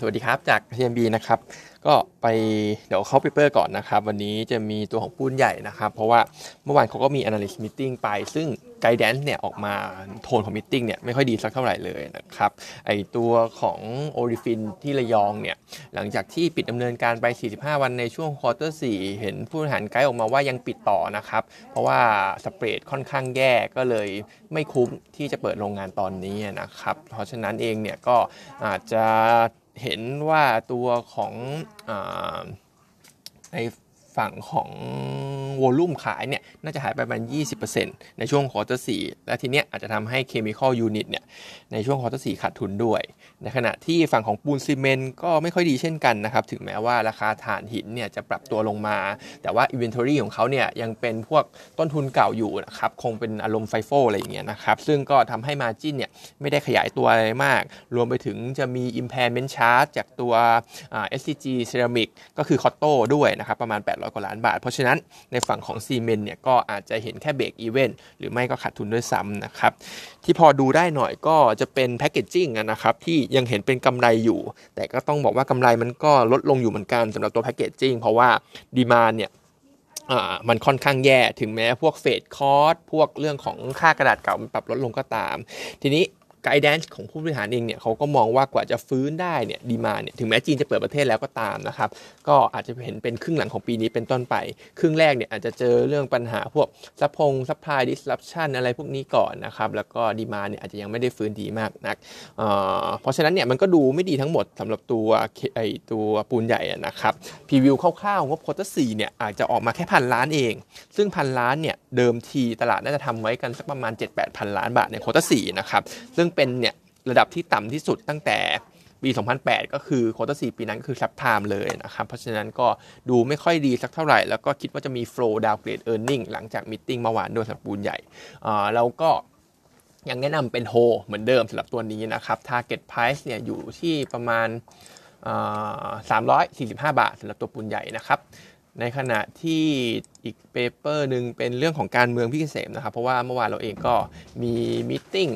สวัสดีครับจาก TMB นะครับก็ไปเดี๋ยวเข้า paper ก่อนนะครับ วันนี้จะมีตัวของปูนใหญ่นะครับ เพราะว่าเมื่อวานเขาก็มี analyst meeting ไป ซึ่ง guidance เนี่ยออกมาโทนของ meeting เนี่ยไม่ค่อยดีสักเท่าไหร่เลยนะครับไอตัวของ o r i f i n ที่ระยองเนี่ยหลังจากที่ปิดดำเนินการไป 45 วันในช่วง quarter 4 เห็นผู้บริหารไกด์ออกมาว่ายังปิดต่อนะครับ เพราะว่า spread ค่อนข้างแย่ก็เลยไม่คุ้มที่จะเปิดโรงงานตอนนี้นะครับ เพราะฉะนั้นเองเนี่ยก็อาจจะ เห็นว่าตัวของอในฝั่งของ volume ขายเนี่ยน่าจะหายไปประมาณ 20%ในช่วง quarter 4 แหละทีเนี้ยอาจจะทำให้ chemical unit เนี่ยในช่วง quarter 4ขาดทุนด้วย ในขณะที่ฝั่งของปูนซีเมนต์ก็ไม่ค่อยดีเช่นกันนะครับ ถึงแม้ว่าราคาถ่านหินเนี่ยจะปรับตัวลงมา แต่ว่า inventory ของเขาเนี่ยยังเป็นพวกต้นทุนเก่าอยู่นะครับคงเป็นอารมณ์ FIFO อะไรอย่างเงี้ยนะครับซึ่งก็ทำให้ margin เนี่ยไม่ได้ขยายตัวอะไรมาก รวมไปถึงจะมี impairment charge จากตัว SCG Ceramic ก็คือ COTTO ด้วยนะครับประมาณ 800 กว่าล้านบาท เพราะฉะนั้นในฝั่งของซีเมนต์เนี่ยก็อาจจะเห็นแค่ break even หรือไม่ก็ขาดทุนด้วยซ้ำนะครับ ที่พอดูได้หน่อยก็จะเป็น packaging นะครับที่ยังเห็นเป็นกำไรอยู่ แต่ก็ต้องบอกว่ากำไรมันก็ลดลงอยู่เหมือนกันสำหรับตัว packaging เพราะว่าdemand เนี่ยมันค่อนข้างแย่ถึงแม้พวก freight cost พวกเรื่องของค่ากระดาษเก่ามันปรับลดลงก็ตาม ทีนี้ guidance ของผู้บริหารเองเนี่ยเขาก็มองว่ากว่าจะฟื้นได้เนี่ย demand เนี่ยถึงแม้จีนจะเปิดประเทศแล้วก็ตามนะครับก็อาจจะเห็นเป็นครึ่งหลังของปีนี้เป็นต้นไป ครึ่งแรกเนี่ยอาจจะเจอเรื่องปัญหาพวกซัพพง supply disruption อะไรพวกนี้ก่อนนะครับแล้วก็ demand เนี่ยอาจจะยังไม่ได้ฟื้นดีมากนัก เพราะฉะนั้นเนี่ยมันก็ดูไม่ดีทั้งหมดสำหรับตัวไอตัวปูนใหญ่นะครับ preview คร่าวๆงบ quarter สี่เนี่ยอาจจะออกมาแค่พันล้านเอง ซึ่งพันล้านเนี่ยเดิมทีตลาดน่าจะทำไว้กันสักประมาณ7-8พันล้านบาทใน quarter สี่นะครับซึ่งเป็นเนี่ยระดับที่ต่ำที่สุดตั้งแต่ปี 2008 ก็คือ quarter 4ปีนั้นคือ subprime เลยนะครับ เพราะฉะนั้นก็ดูไม่ค่อยดีสักเท่าไหร่ แล้วก็คิดว่าจะมี flow downgrade earning หลังจาก meeting เมื่อวานโดยสรุปปูนใหญ่เราก็ยังแนะนำเป็นโฮเหมือนเดิมสำหรับตัวนี้นะครับ target price เนี่ยอยู่ที่ประมาณ 345 บาทสำหรับตัวปูนใหญ่นะครับในขณะที่อีก paper หนึ่งเป็นเรื่องของการเมืองพี่เกษมนะครับ เพราะว่าเมื่อวานเราเองก็มี meeting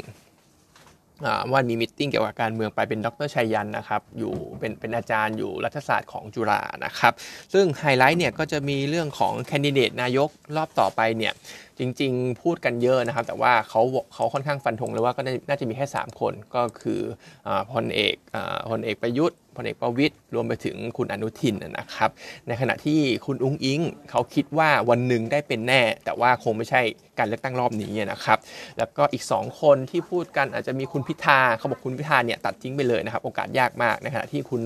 วันมี meeting เกี่ยวกับการเมืองไปเป็นดร.ไชยันต์นะครับอยู่เป็นเป็นอาจารย์อยู่รัฐศาสตร์ของจุฬานะครับซึ่งไฮไลท์เนี่ยก็จะมีเรื่องของแคนดิเดตนายกรอบต่อไปเนี่ย จริงๆ พูดกันเยอะนะครับ แต่ว่าเขาเขาค่อนข้างฟันธงเลยว่าก็น่าจะมีแค่ 3 คนก็คือพลเอกพลเอกประยุทธ์พลเอกประวิตยรวมไปถึงคุณอนุทินนะครับ ในขณะที่คุณอุ้งอิงเขาคิดว่าวันหนึ่งได้เป็นแน่ แต่ว่าคงไม่ใช่การเลือกตั้งรอบนี้นะครับ แล้วก็อีก 2 คนที่พูดกันอาจจะมีคุณพิธาเขาบอกคุณพิธาเนี่ยตัดทิ้งไปเลยนะครับ โอกาสยากมากในขณะที่คุณ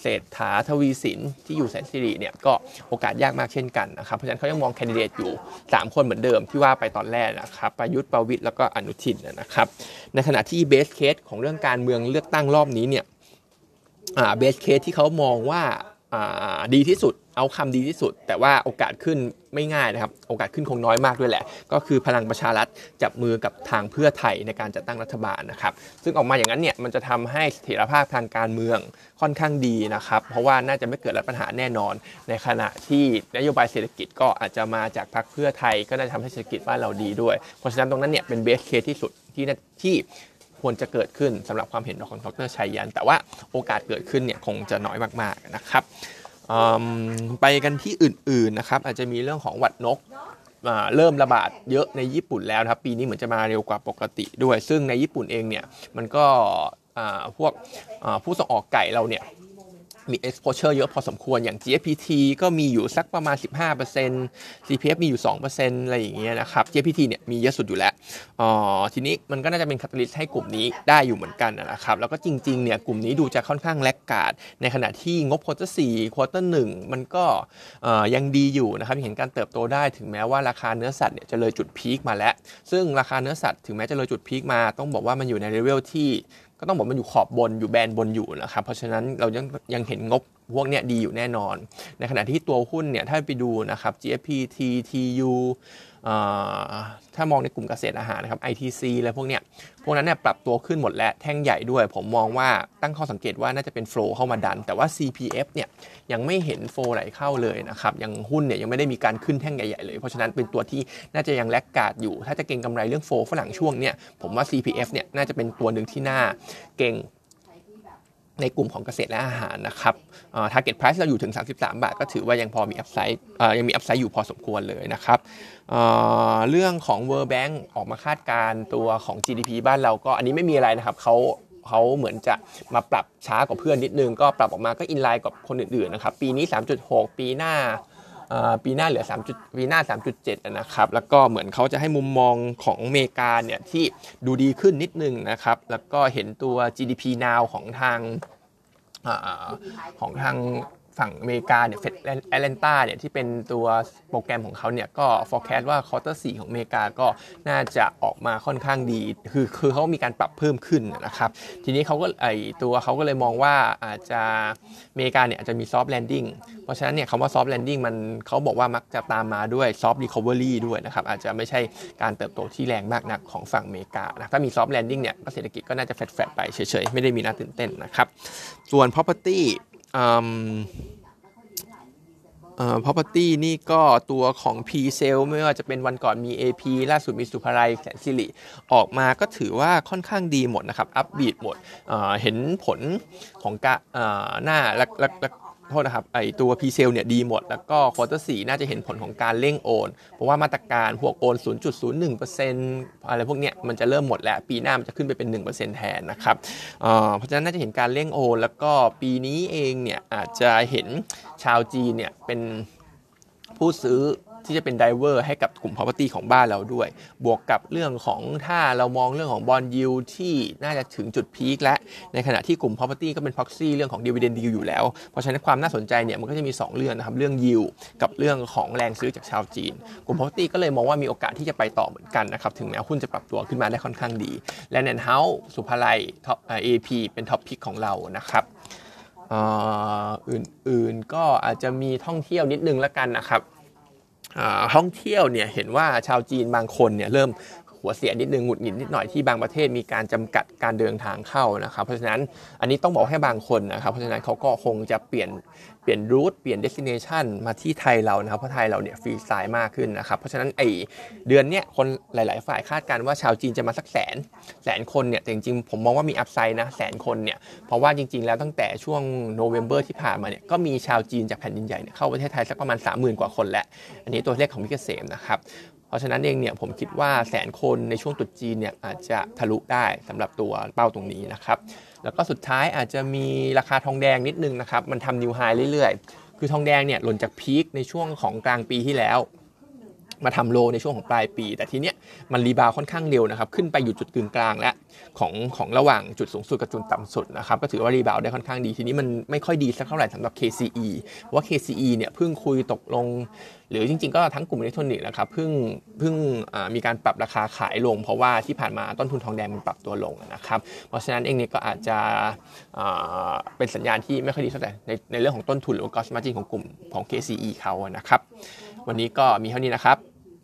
เศรษฐาทวีสินที่อยู่แสนสิริเนี่ยก็โอกาสยากมากเช่นกันนะครับเพราะฉะนั้นเขายังมองแคนดิเดตอยู่ 3 คนเหมือนเดิมที่ว่าไปตอนแรกนะครับประยุทธ์ประวิตรแล้วก็อนุทินนะครับในขณะที่ best case ของเรื่องการเมืองเลือกตั้งรอบนี้เนี่ย best case ที่เขามองว่า ดีที่สุดเอาคำดีที่สุด แต่ว่าโอกาสขึ้นไม่ง่ายนะครับ โอกาสขึ้นคงน้อยมากด้วยแหละ ก็คือพลังประชารัฐจับมือกับทางเพื่อไทยในการจัดตั้งรัฐบาลนะครับ ซึ่งออกมาอย่างนั้นเนี่ยมันจะทำให้เสถียรภาพทางการเมืองค่อนข้างดีนะครับ เพราะว่าน่าจะไม่เกิดปัญหาแน่นอน ในขณะที่นโยบายเศรษฐกิจก็อาจจะมาจากพรรคเพื่อไทย ก็น่าจะทำให้เศรษฐกิจบ้านเราดีด้วย เพราะฉะนั้นตรงนั้นเนี่ยเป็นเบสเคสที่สุดที่ที่ ควรจะเกิดขึ้นสำหรับความเห็นของดรชัยยัน แต่ว่าโอกาสเกิดขึ้นเนี่ยคงจะน้อยมากๆนะครับไปกันที่อื่นๆนะครับอาจจะมีเรื่องของหวัดนกเริ่มระบาดเยอะในญี่ปุ่นแล้วครับปีนี้เหมือนจะมาเร็วกว่าปกติด้วย ซึ่งในญี่ปุ่นเองเนี่ยมันก็พวกผู้ส่งออกไก่เราเนี่ย มี exposure เยอะพอสมควรอย่าง GFPT ก็มีอยู่สักประมาณ 15% CPF มีอยู่ 2%อะไรอย่างเงี้ยนะครับ GFPT เนี่ยมีเยอะสุดอยู่แล้วอ๋อทีนี้มันก็น่าจะเป็น catalyst ให้กลุ่มนี้ได้อยู่เหมือนกันนะครับแล้วก็จริงๆเนี่ยกลุ่มนี้ดูจะค่อนข้าง laggard ในขณะที่งบ quarter สี่ quarter หนึ่งมันก็ยังดีอยู่นะครับเห็นการเติบโตได้ถึงแม้ว่าราคาเนื้อสัตว์เนี่ยจะเลยจุด peak มาแล้ว ซึ่งราคาเนื้อสัตว์ถึงแม้จะเลยจุด peak มาต้องบอกว่ามันอยู่ในเลเวลที่ก็ต้องบอกมันอยู่ขอบบนอยู่ band บนอยู่นะครับเพราะฉะนั้นเรายังยังเห็นงบพวกเนี้ยดีอยู่แน่นอน ในขณะที่ตัวหุ้นเนี่ยถ้าไปดูนะครับ GFPT TU ถ้ามองในกลุ่มเกษตรอาหารนะครับ ITC อะไรพวกเนี้ย พวกนั้นเนี่ยปรับตัวขึ้นหมดแล้ว แท่งใหญ่ด้วย ผมมองว่าตั้งข้อสังเกตว่าน่าจะเป็น flow เข้ามาดัน แต่ว่า CPF เนี่ยยังไม่เห็น flow ไหลเข้าเลยนะครับ ยังหุ้นเนี่ยยังไม่ได้มีการขึ้นแท่งใหญ่ๆเลย เพราะฉะนั้นเป็นตัวที่น่าจะยัง laggard อยู่ ถ้าจะเก็งกำไรเรื่อง flow ฝรั่งช่วงเนี่ย ผมว่า CPF เนี่ยน่าจะเป็นตัวหนึ่งที่น่าเก็ง ในกลุ่มของเกษตรและอาหารนะครับ target price เราอยู่ถึง 33 บาท ก็ถือว่ายังพอมี upside ยังมี upside อยู่พอสมควรเลยนะครับเรื่องของ World Bank ออกมาคาดการณ์ตัวของ GDP บ้านเราก็อันนี้ไม่มีอะไรนะครับเขาเขาเหมือนจะมาปรับช้ากว่าเพื่อนนิดนึง ก็ปรับออกมาก็ inline กับคนอื่นๆนะครับ ปีนี้ 3.6 ปีหน้า ปีหน้าเหลือ3ปีหน้า 3.7 นะครับ แล้วก็เหมือนเขาจะให้มุมมองของอเมริกาเนี่ยที่ดูดีขึ้นนิดนึงนะครับ แล้วก็เห็นตัว GDP now ของทางของทาง ฝั่งอเมริกาเนี่ยเฟดแอตแลนตาเนี่ยที่เป็นตัวโปรแกรมของเขาเนี่ยก็ forecast ว่าควอเตอร์สของอเมริกาก็น่าจะออกมาค่อนข้างดี คือคือเขามีการปรับเพิ่มขึ้นนะครับ ทีนี้เขาก็ไอตัวเขาก็เลยมองว่าอาจจะอเมริกาเนี่ยอาจจะมี soft landing เพราะฉะนั้นเนี่ยคำว่า soft landing มันเขาบอกว่ามักจะตามมาด้วย soft recovery ด้วยนะครับอาจจะไม่ใช่การเติบโตที่แรงมากนักของฝั่งอเมริกานะถ้ามี soft landing เนี่ยเศรษฐกิจก็น่าจะแฟดๆไปเฉยๆไม่ได้มีน่าตื่นเต้นนะครับส่วน property อ่อ property นี่ก็ตัวของ p s a l ไม่ว่าจะเป็นวันก่อนมี AP ล่าสุดมีศุภาลัยแสนสิริออกมาก็ถือว่าค่อนข้างดีหมดนะครับ อัพบีดหมดเห็นผลของกะหน้าและ ทษนะครับไอตัว p ีเซลเนี่ยดีหมด แล้วก็ควอเตอร์สน่าจะเห็นผลของการเร่งโอน เพราะว่ามาตรการพวกโอน 0.01%อะไรพวกเนี้ยมันจะเริ่มหมดแล้ว ปีหน้ามันจะขึ้นไปเป็น 1%แทนนะครับเพราะฉะนั้นน่าจะเห็นการเร่งโอน แล้วก็ปีนี้เองเนี่ยอาจจะเห็นชาวจีนเนี่ยเป็น ผู้ซื้อที่จะเป็น driver ให้กับกลุ่ม property ของบ้านเราด้วย บวกกับเรื่องของถ้าเรามองเรื่องของ bond yield ที่น่าจะถึงจุด peak และในขณะที่กลุ่ม property ก็เป็น proxy เรื่องของ dividend yield อยู่แล้ว เพราะฉะนั้นความน่าสนใจเนี่ยมันก็จะมี 2 เรื่องนะครับ เรื่องยิวกับเรื่องของแรงซื้อจากชาวจีน กลุ่ม property ก็เลยมองว่ามีโอกาสที่จะไปต่อเหมือนกันนะครับ ถึงแม้หุ้นจะปรับตัวขึ้นมาได้ค่อนข้างดี แลนด์แอนด์เฮ้าส์ ศุภาลัยท็อป AP เป็น top pick ของเรานะครับ อื่นๆก็อาจจะมีท่องเที่ยวนิดนึงละกันนะครับท่องเที่ยวเนี่ยเห็นว่าชาวจีนบางคนเนี่ยเริ่ม หัวเสียนิดนึงหงุดหงิดนิดหน่อยที่บางประเทศมีการจำกัดการเดินทางเข้านะครับเพราะฉะนั้นอันนี้ต้องบอกให้บางคนนะครับเพราะฉะนั้นเขาก็คงจะเปลี่ยนเปลี่ยน route เปลี่ยน destination มาที่ไทยเรานะครับเพราะไทยเราเนี่ย free style มากขึ้นนะครับเพราะฉะนั้นไอเดือนเนี้ยคนหลาย ๆ ฝ่ายคาดการณ์ว่าชาวจีนจะมาสักแสนแสนคนเนี่ยแต่จริง ๆ ผมมองว่ามี upside นะแสนคนเนี่ยเพราะว่าจริง ๆ แล้วตั้งแต่ช่วงโนเวม ber ที่ผ่านมาเนี่ยก็มีชาวจีนจากแผ่นดินใหญ่เข้าประเทศไทยสักประมาณ 30,000 กว่าคนแหละอันนี้ตัวเลขของพี่เกษมนะครับ เพราะฉะนั้นเองเนี่ยผมคิดว่าแสนคนในช่วงตรุษจีนเนี่ยอาจจะทะลุได้สำหรับตัวเป้าตรงนี้นะครับ แล้วก็สุดท้ายอาจจะมีราคาทองแดงนิดนึงนะครับ มันทำ new high เรื่อยๆ คือทองแดงเนี่ยหล่นจาก peak ในช่วงของกลางปีที่แล้ว มาทำ low ในช่วงของปลายปี แต่ทีเนี้ยมัน rebound ค่อนข้างเร็วนะครับขึ้นไปอยู่จุดกึ่งกลางแล้วของของระหว่างจุดสูงสุดกับจุดต่ำสุดนะครับก็ถือว่ารีบาวได้ค่อนข้างดีทีนี้มันไม่ค่อยดีสักเท่าไหร่สำหรับ KCE เพราะว่า KCE เนี่ยเพิ่งคุยตกลง หรือจริง ๆ ก็ทั้งกลุ่มอิเล็กทรอนิกส์นะครับเพิ่งเพิ่งมีการปรับราคาขายลง เพราะว่าที่ผ่านมาต้นทุนทองแดงมันปรับตัวลงนะครับเพราะฉะนั้นเองเนี่ยก็อาจจะเป็นสัญญาณที่ไม่ค่อยดีเท่าไหร่ในในเรื่องของต้นทุนหรือ cost margin ของกลุ่มของ KCE เขานะครับวันนี้ก็มีเท่านี้นะครับ